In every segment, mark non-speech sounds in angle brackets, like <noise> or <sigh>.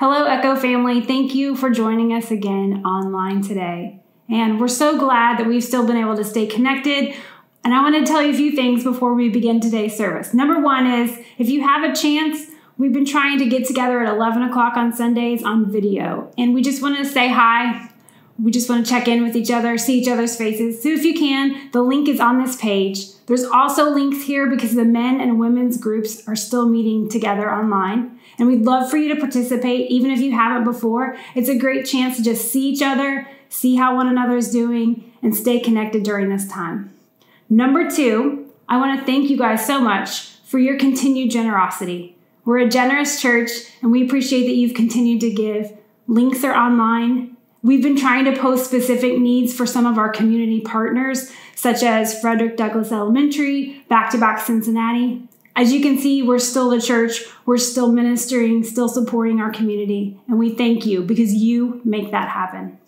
Hello, Echo family. Thank you for joining us again online today. And we're so glad that we've still been able to stay connected. And I want to tell you a few things before we begin today's service. Number one is if you have a chance, we've been trying to get together at 11 o'clock on Sundays on video. And we just want to say hi. We just want to check in with each other, see each other's faces. So if you can, the link is on this page. There's also links here because the men and women's groups are still meeting together online. And we'd love for you to participate, even if you haven't before. It's a great chance to just see each other, see how one another is doing, and stay connected during this time. Number two, I want to thank you guys so much for your continued generosity. We're a generous church, and we appreciate that you've continued to give. Links are online. We've been trying to post specific needs for some of our community partners, such as Frederick Douglass Elementary, Back to Back Cincinnati, as you can see, we're still the church, we're still ministering, still supporting our community, and we thank you because you make that happen.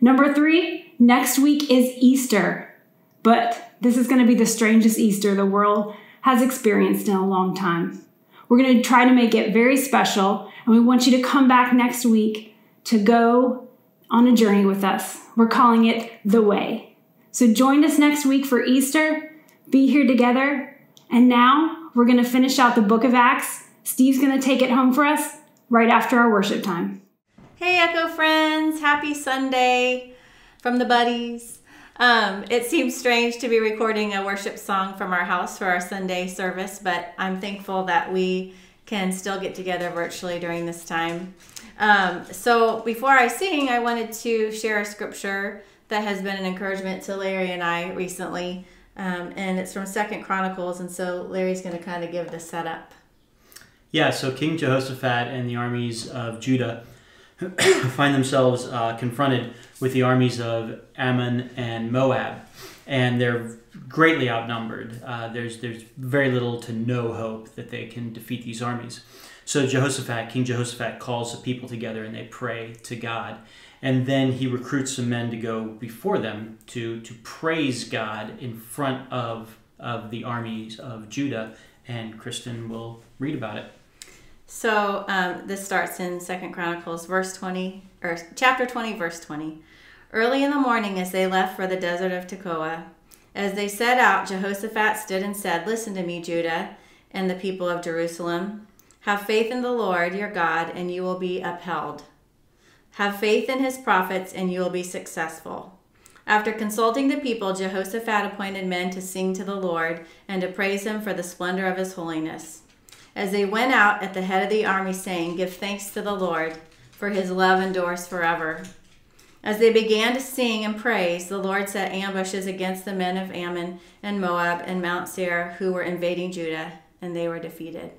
Number three, next week is Easter, but this is going to be the strangest Easter the world has experienced in a long time. We're going to try to make it very special, and we want you to come back next week to go on a journey with us. We're calling it The Way. So join us next week for Easter. Be here together. And now we're going to finish out the book of Acts. Steve's going to take it home for us right after our worship time. Hey, Echo friends. Happy Sunday from the buddies. Um, it seems strange to be recording a worship song from our house for our Sunday service, but I'm thankful that we can still get together virtually during this time. Um, so before I sing, I wanted to share a scripture that has been an encouragement to Larry and I recently. Um, and it's from Second Chronicles, and so Larry's going to kind of give the setup. Yeah, so King Jehoshaphat and the armies of Judah <coughs> find themselves uh, confronted with the armies of Ammon and Moab, and they're greatly outnumbered. Uh, there's there's very little to no hope that they can defeat these armies. So Jehoshaphat, King Jehoshaphat, calls the people together and they pray to God and then he recruits some men to go before them to to praise God in front of of the armies of Judah, and Kristen will read about it. So um, this starts in Second Chronicles, verse twenty or chapter twenty, verse twenty. Early in the morning, as they left for the desert of Tekoa, as they set out, Jehoshaphat stood and said, "Listen to me, Judah, and the people of Jerusalem. Have faith in the Lord your God, and you will be upheld." Have faith in his prophets, and you will be successful. After consulting the people, Jehoshaphat appointed men to sing to the Lord and to praise him for the splendor of his holiness. As they went out at the head of the army, saying, Give thanks to the Lord, for his love endures forever. As they began to sing and praise, the Lord set ambushes against the men of Ammon and Moab and Mount Seir who were invading Judah, and they were defeated.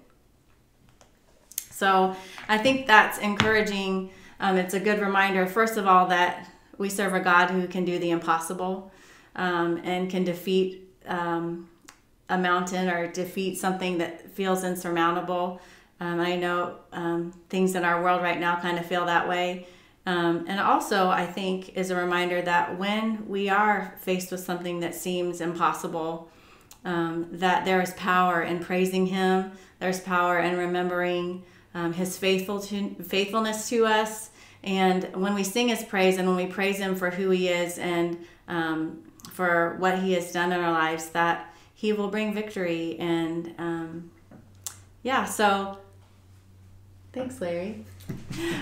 So I think that's encouraging um, it's a good reminder, first of all, that we serve a God who can do the impossible um, and can defeat um, a mountain or defeat something that feels insurmountable. Um, I know um, things in our world right now kind of feel that way. Um, and also, I think, is a reminder that when we are faced with something that seems impossible, that there is power in praising Him, there's power in remembering his faithful to, faithfulness to us. And when we sing his praise and when we praise him for who he is and um, for what he has done in our lives, that he will bring victory. And um, yeah, so thanks, Larry.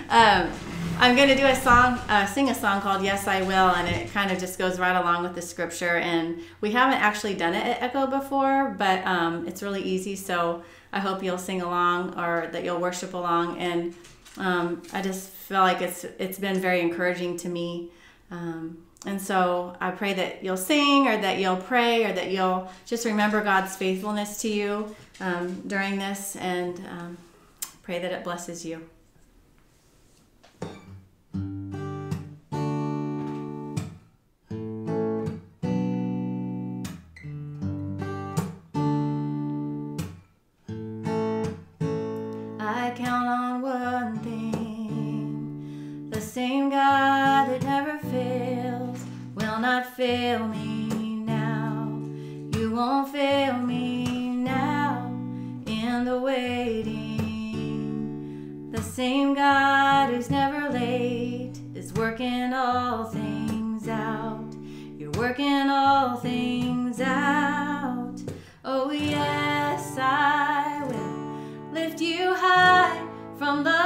Um, I'm going to do a song, uh, sing a song called Yes, I Will, and it kind of just goes right along with the scripture. And we haven't actually done it at Echo before, but um, it's really easy. So I hope you'll sing along or that you'll worship along. And um, I just feel like it's it's been very encouraging to me. Um, and so I pray that you'll sing or that you'll pray or that you'll just remember God's faithfulness to you um, during this and um, pray that it blesses you. Working all things out. You're working all things out. Oh, yes, I will lift you high from the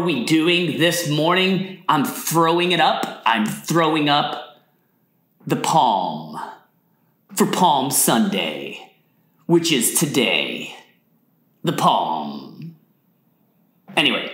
are we doing this morning? I'm throwing it up. I'm throwing up the palm for Palm Sunday, which is today. The palm. Anyway,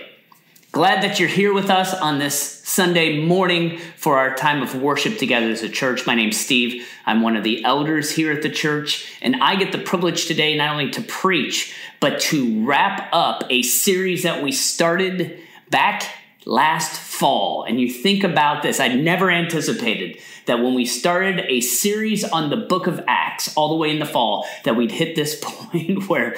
glad that you're here with us on this Sunday morning for our time of worship together as a church. My name's Steve. I'm one of the elders here at the church, and I get the privilege today not only to preach, but to wrap up a series that we started back last fall. And you think about this, I never anticipated that when we started a series on the book of Acts all the way in the fall, that we'd hit this <laughs> point where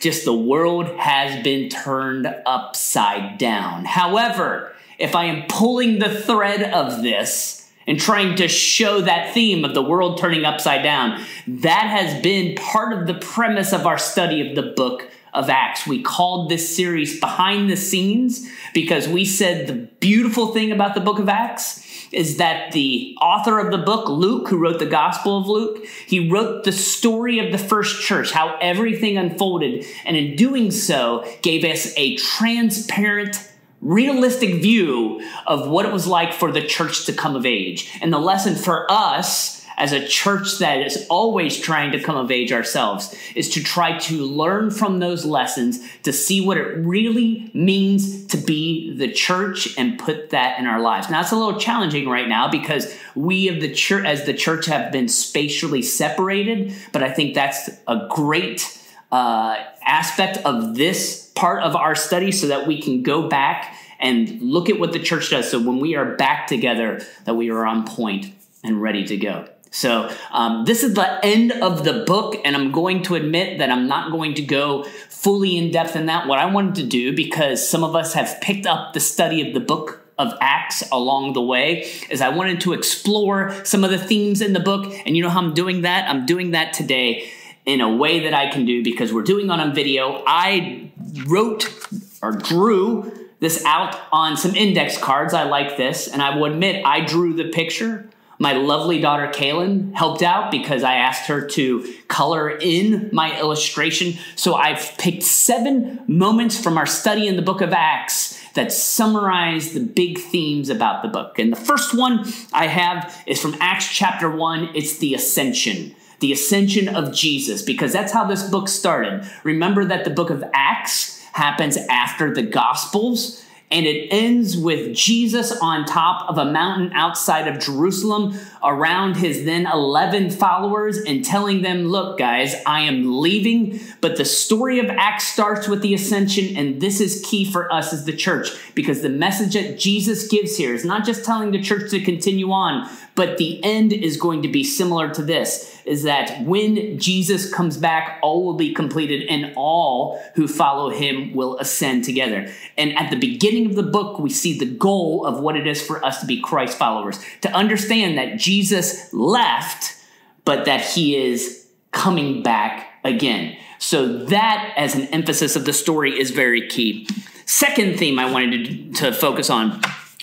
just the world has been turned upside down. However, if I am pulling the thread of this, and trying to show that theme of the world turning upside down. That has been part of the premise of our study of the book of Acts. We called this series Behind the Scenes because we said the beautiful thing about the book of Acts is that the author of the book, Luke, who wrote the Gospel of Luke, he wrote the story of the first church, how everything unfolded, and in doing so, gave us a transparent, realistic view of what it was like for the church to come of age. And the lesson for us as a church that is always trying to come of age ourselves is to try to learn from those lessons to see what it really means to be the church and put that in our lives. Now it's a little challenging right now because we of the church as the church have been spatially separated, but I think that's a great uh, aspect of this part of our study so that we can go back and look at what the church does. So when we are back together, that we are on point and ready to go. So, um, this is the end of the book, and I'm going to admit that I'm not going to go fully in depth in that. What I wanted to do, because some of us have picked up the study of the book of Acts along the way, is I wanted to explore some of the themes in the book. And you know how I'm doing that? I'm doing that today in a way that I can do because we're doing it on video. I wrote or drew this out on some index cards. I like this, and I will admit I drew the picture. My lovely daughter Kaylin helped out because I asked her to color in my illustration. So I've picked seven moments from our study in the book of Acts that summarize the big themes about the book. And the first one I have is from Acts chapter 1. It's the ascension the ascension of Jesus, because that's how this book started. Remember that the book of Acts happens after the Gospels and it ends with Jesus on top of a mountain outside of Jerusalem around his then 11 followers and telling them, Look, guys, I am leaving. But the story of Acts starts with the ascension, and this is key for us as the church because the message that Jesus gives here is not just telling the church to continue on, but the end is going to be similar to this is that when Jesus comes back, all will be completed and all who follow him will ascend together. And at the beginning of the book, we see the goal of what it is for us to be Christ followers, to understand that Jesus left, but that he is coming back again. So that as an emphasis of the story is very key. Second theme I wanted to, to focus on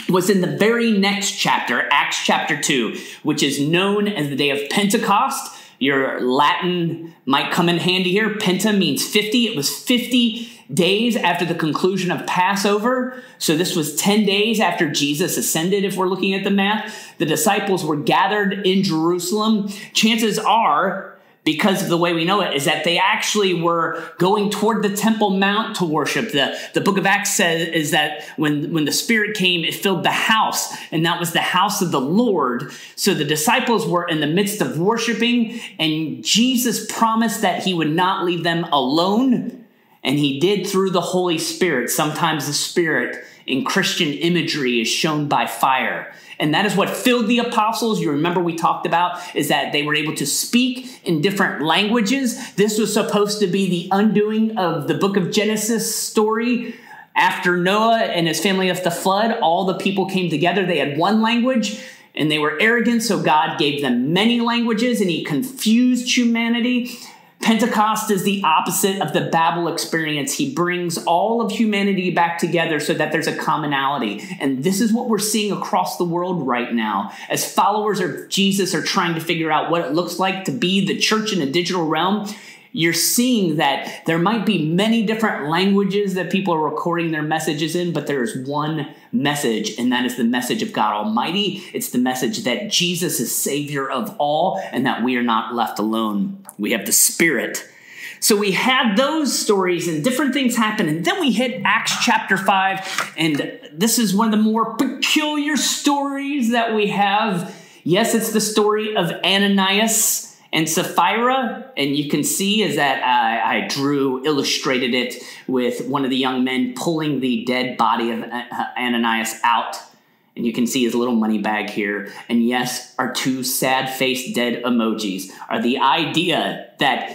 was in the very next chapter, Acts chapter 2, which is known as the day of Pentecost. Your Latin might come in handy here. Penta means 50. It was 50 days after the conclusion of Passover. So this was 10 days after Jesus ascended, if we're looking at the math. The disciples were gathered in Jerusalem. Chances are because of the way we know it, is that they actually were going toward the Temple Mount to worship. The, the book of Acts says is that when, when the Spirit came, it filled the house, and that was the house of the Lord. So the disciples were in the midst of worshiping, and Jesus promised that he would not leave them alone, and he did through the Holy Spirit. Sometimes the Spirit in Christian imagery is shown by fire. And that is what filled the apostles. You remember we talked about is that they were able to speak in different languages. This was supposed to be the undoing of the book of Genesis story. After Noah and his family of the flood, all the people came together. They had one language and they were arrogant, so God gave them many languages and he confused humanity. Pentecost is the opposite of the Babel experience. He brings all of humanity back together so that there's a commonality. And this is what we're seeing across the world right now. As followers of Jesus are trying to figure out what it looks like to be the church in a digital realm, you're seeing that there might be many different languages that people are recording their messages in, but there is one message, and that is the message of God Almighty. It's the message that Jesus is Savior of all and that we are not left alone. We have the Spirit. So we had those stories and different things happen, and then we hit Acts chapter 5, and this is one of the more peculiar stories that we have. Yes, it's the story of Ananias and Sapphira, and you can see is that I, I, drew, illustrated it with one of the young men pulling the dead body of uh, uh, Ananias out. And you can see his little money bag here. And yes, our two sad faced dead emojis are the idea that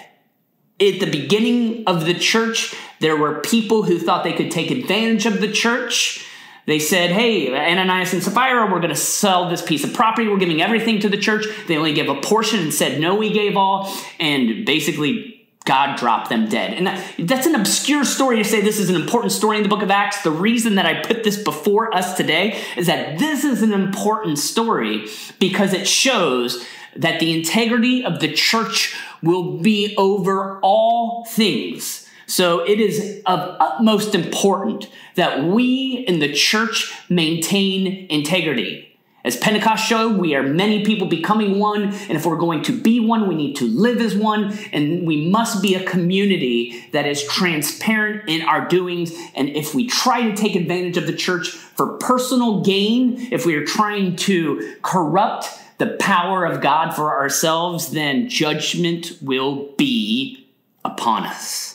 at the beginning of the church, there were people who thought they could take advantage of the church They said, Hey, Ananias and Sapphira, we're going to sell this piece of property. We're giving everything to the church. They only gave a portion and said, No, we gave all. And basically, God dropped them dead. And that, that's an obscure story to say this is an important story in the book of Acts. The reason that I put this before us today is that this is an important story because it shows that the integrity of the church will be over all things. So it is of utmost important that we in the church maintain integrity. As Pentecost showed, we are many people becoming one, and if we're going to be one, we need to live as one, and we must be a community that is transparent in our doings. And if we try to take advantage of the church for personal gain, if we are trying to corrupt the power of God for ourselves, then judgment will be upon us.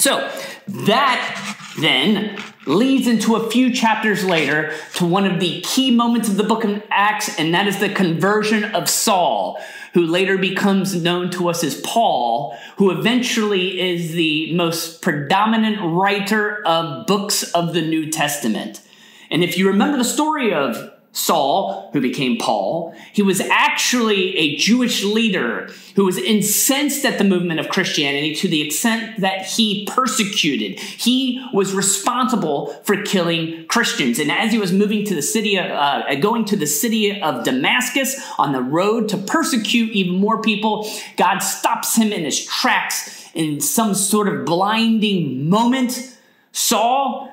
So, that then leads into a few chapters later to one of the key moments of the book of Acts, and that is the conversion of Saul, who later becomes known to us as Paul, who eventually is the most predominant writer of books of the New Testament. And if you remember the story of Saul, who became Paul, he was actually a Jewish leader who was incensed at the movement of Christianity to the extent that he persecuted. He was responsible for killing Christians. And as he was moving to the city, of, uh, going to the city of Damascus on the road to persecute even more people, God stops him in his tracks in some sort of blinding moment. Saul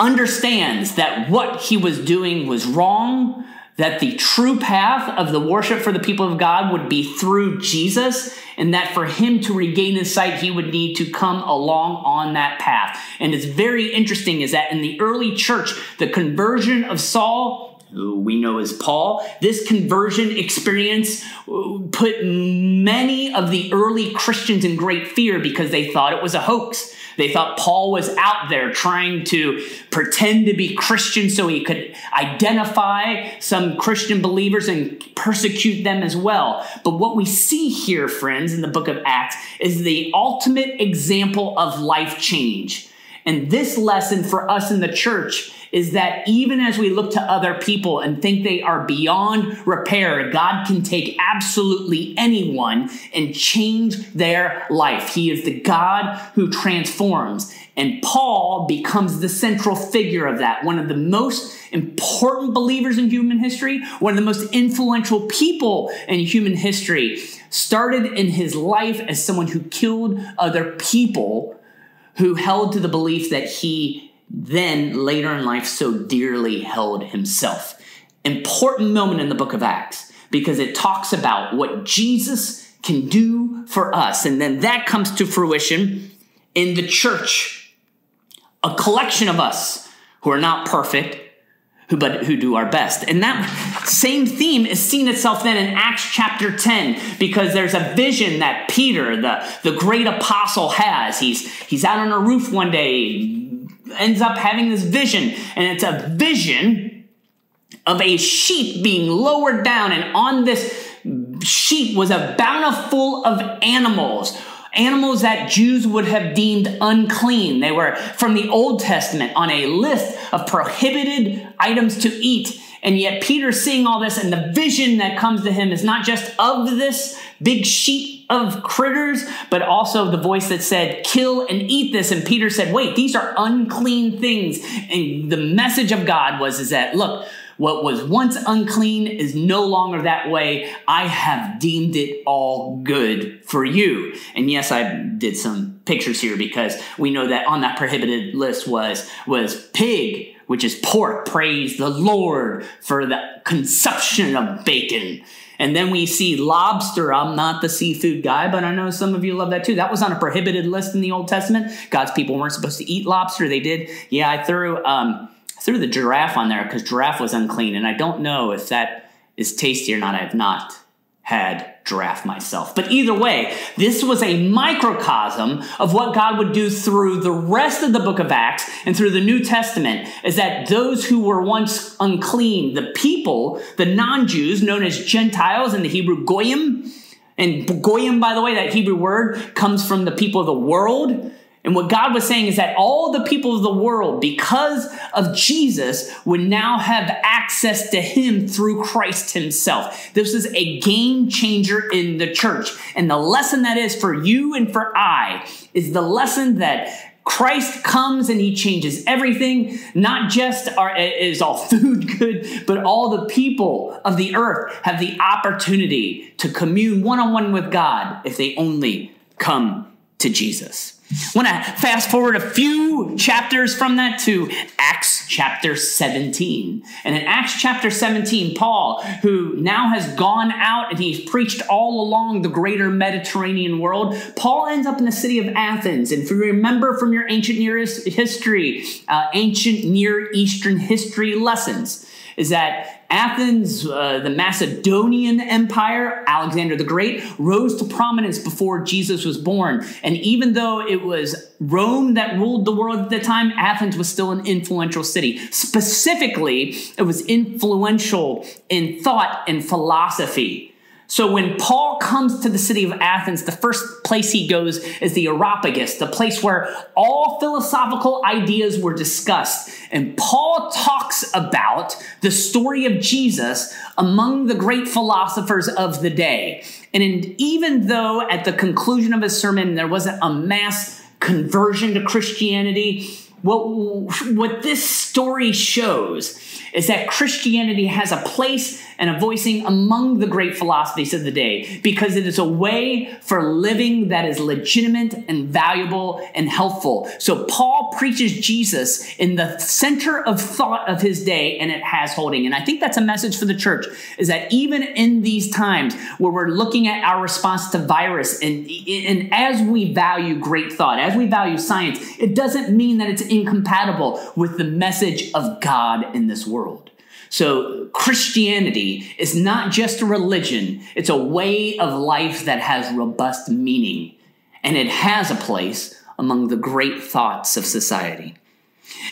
understands that what he was doing was wrong, that the true path of the worship for the people of God would be through Jesus, and that for him to regain his sight, he would need to come along on that path. And it's very interesting is that in the early church, the conversion of Saul who we know as Paul. This conversion experience put many of the early Christians in great fear because they thought it was a hoax. They thought Paul was out there trying to pretend to be Christian so he could identify some Christian believers and persecute them as well. But what we see here, friends, in the book of Acts is the ultimate example of life change. And this lesson for us in the church is that even as we look to other people and think they are beyond repair, God can take absolutely anyone and change their life. He is the God who transforms. And Paul becomes the central figure of that, one of the most important believers in human history, one of the most influential people in human history. Started in his life as someone who killed other people who held to the belief that he then later in life so dearly held himself. Important moment in the book of Acts because it talks about what Jesus can do for us. And then that comes to fruition in the church. A collection of us who are not perfect, who but who do our best. And that <laughs> same theme is seen itself then in Acts chapter 10 because there's a vision that Peter, the, the great apostle has. He's he's out on a roof one day ends up having this vision, and it's a vision of a sheep being lowered down, and on this sheep was a bountiful of animals. Animals that Jews would have deemed unclean. They were from the Old Testament on a list of prohibited items to eat. And yet, Peter seeing all this, and the vision that comes to him is not just of this big sheep of critters, but also the voice that said, kill and eat this. And Peter said, wait, these are unclean things. And the message of God was, is that, look, what was once unclean is no longer that way. I have deemed it all good for you. And yes, I did some pictures here because we know that on that prohibited list was, was pig, which is pork. Praise the Lord for the consumption of bacon. And then we see lobster. I'm not the seafood guy, but I know some of you love that too. That was on a prohibited list in the Old Testament. God's people weren't supposed to eat lobster. They did. Yeah, I threw um, threw the giraffe on there because giraffe was unclean, and I don't know if that is tasty or not. I have not had giraffe myself. But either way, this was a microcosm of what God would do through the rest of the book of Acts and through the New Testament is that those who were once unclean, the people, the non-Jews known as Gentiles in the Hebrew goyim, and goyim, by the way, that Hebrew word comes from the people of the world. And what God was saying is that all the people of the world, because of Jesus, would now have access to Him through Christ Himself. This is a game changer in the church. And the lesson that is for you and for I is the lesson that Christ comes and he changes everything, not just our, is all <laughs> food good, but all the people of the earth have the opportunity to commune one on one with God if they only come to Jesus. Want to fast forward a few chapters from that to Acts chapter 17. And in Acts chapter 17, Paul, who now has gone out and he's preached all along the greater Mediterranean world, Paul ends up in the city of Athens. And if you remember from your ancient Near history, uh, ancient Near Eastern history lessons, is that Athens, uh, the Macedonian Empire, Alexander the Great, rose to prominence before Jesus was born. And even though it was Rome that ruled the world at the time, Athens was still an influential city. Specifically, it was influential in thought and philosophy. So when Paul comes to the city of Athens, the first place he goes is the Areopagus, the place where all philosophical ideas were discussed. And Paul talks about the story of Jesus among the great philosophers of the day. And in, even though at the conclusion of his sermon there wasn't a mass conversion to Christianity, what, what this story shows is that Christianity has a place and a voicing among the great philosophies of the day because it is a way for living that is legitimate and valuable and helpful. So Paul preaches Jesus in the center of thought of his day and it has holding. And I think that's a message for the church is that even in these times where we're looking at our response to virus and, and as we value great thought, as we value science, it doesn't mean that it's incompatible with the message of God in this world. So, Christianity is not just a religion, it's a way of life that has robust meaning, and it has a place among the great thoughts of society.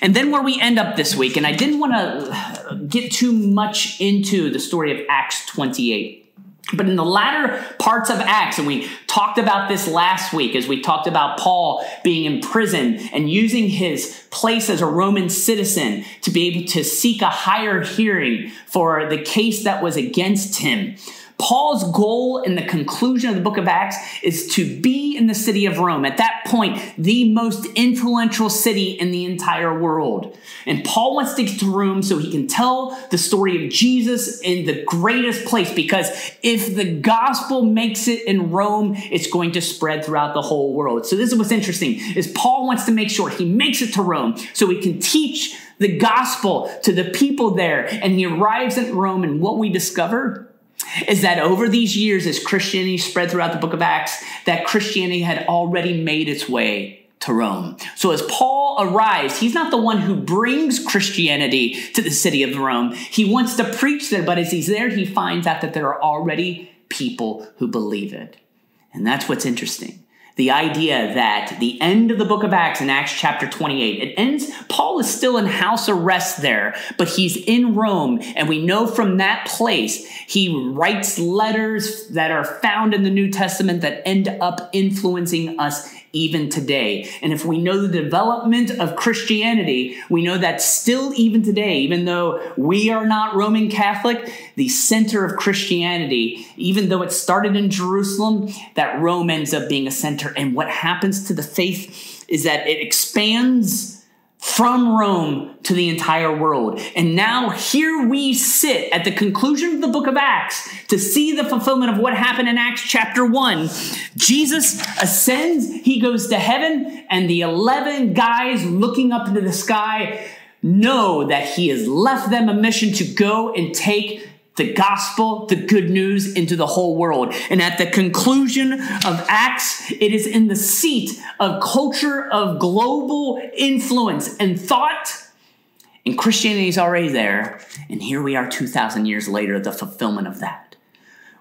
And then, where we end up this week, and I didn't want to get too much into the story of Acts 28. But in the latter parts of Acts, and we talked about this last week as we talked about Paul being in prison and using his place as a Roman citizen to be able to seek a higher hearing for the case that was against him. Paul's goal in the conclusion of the book of Acts is to be in the city of Rome. At that point, the most influential city in the entire world. And Paul wants to get to Rome so he can tell the story of Jesus in the greatest place because if the gospel makes it in Rome, it's going to spread throughout the whole world. So this is what's interesting is Paul wants to make sure he makes it to Rome so he can teach the gospel to the people there. And he arrives at Rome and what we discover is that over these years, as Christianity spread throughout the book of Acts, that Christianity had already made its way to Rome. So as Paul arrives, he's not the one who brings Christianity to the city of Rome. He wants to preach there, but as he's there, he finds out that there are already people who believe it. And that's what's interesting the idea that the end of the book of Acts in Acts chapter 28, it ends, Paul is still in house arrest there, but he's in Rome. And we know from that place, he writes letters that are found in the New Testament that end up influencing us even today. And if we know the development of Christianity, we know that still even today, even though we are not Roman Catholic, the center of Christianity, even though it started in Jerusalem, that Rome ends up being a center. And what happens to the faith is that it expands from Rome to the entire world. And now here we sit at the conclusion of the book of Acts to see the fulfillment of what happened in Acts chapter 1. Jesus ascends, he goes to heaven, and the 11 guys looking up into the sky know that he has left them a mission to go and take the gospel, the good news into the whole world. And at the conclusion of Acts, it is in the seat of culture of global influence and thought. And Christianity is already there. And here we are 2,000 years later, the fulfillment of that.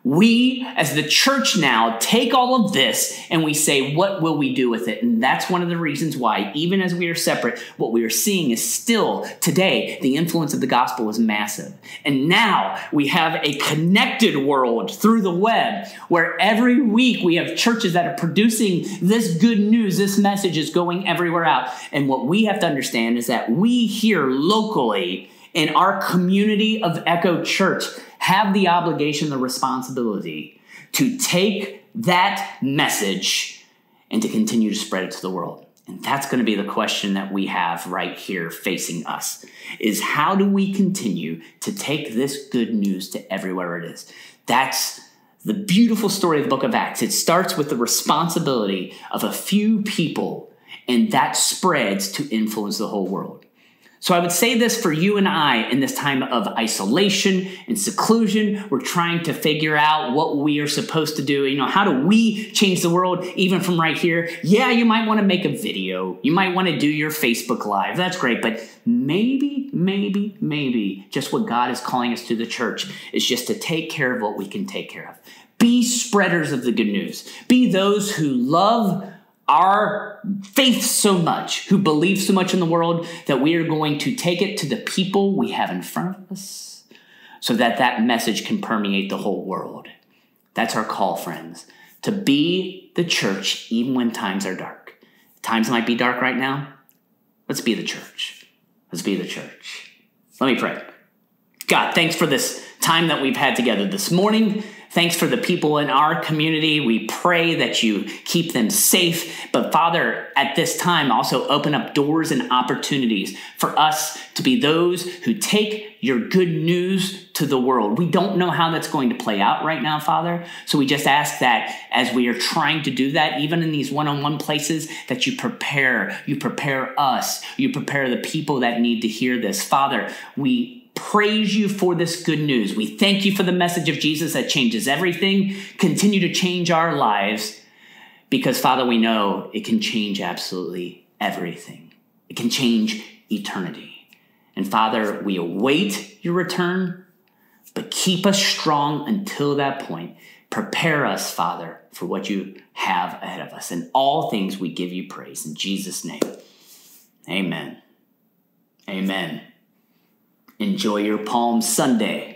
We as the church now take all of this and we say, what will we do with it? And that's one of the reasons why, even as we are separate, what we are seeing is still today, the influence of the gospel is massive. And now we have a connected world through the web where every week we have churches that are producing this good news. This message is going everywhere out. And what we have to understand is that we here locally in our community of Echo Church have the obligation, the responsibility to take that message and to continue to spread it to the world. And that's going to be the question that we have right here facing us is how do we continue to take this good news to everywhere it is? That's the beautiful story of the book of Acts. It starts with the responsibility of a few people and that spreads to influence the whole world. So I would say this for you and I in this time of isolation and seclusion. We're trying to figure out what we are supposed to do. You know, how do we change the world even from right here? Yeah, you might want to make a video. You might want to do your Facebook Live. That's great. But maybe, maybe, maybe just what God is calling us to the church is just to take care of what we can take care of. Be spreaders of the good news. Be those who love our faith so much, who believe so much in the world, that we are going to take it to the people we have in front of us so that that message can permeate the whole world. That's our call, friends, to be the church even when times are dark. Times might be dark right now. Let's be the church. Let's be the church. Let me pray. God, thanks for this time that we've had together this morning. Thanks for the people in our community. We pray that you keep them safe. But Father, at this time, also open up doors and opportunities for us to be those who take your good news to the world. We don't know how that's going to play out right now, Father. So we just ask that as we are trying to do that, even in these one on one places, that you prepare, you prepare us, you prepare the people that need to hear this. Father, we praise you for this good news. We thank you for the message of Jesus that changes everything. Continue to change our lives because, Father, we know it can change absolutely everything. It can change eternity. And Father, we await your return, but keep us strong until that point. Prepare us, Father, for what you have ahead of us. In all things, we give you praise. In Jesus' name, amen. Amen. Enjoy your Palm Sunday.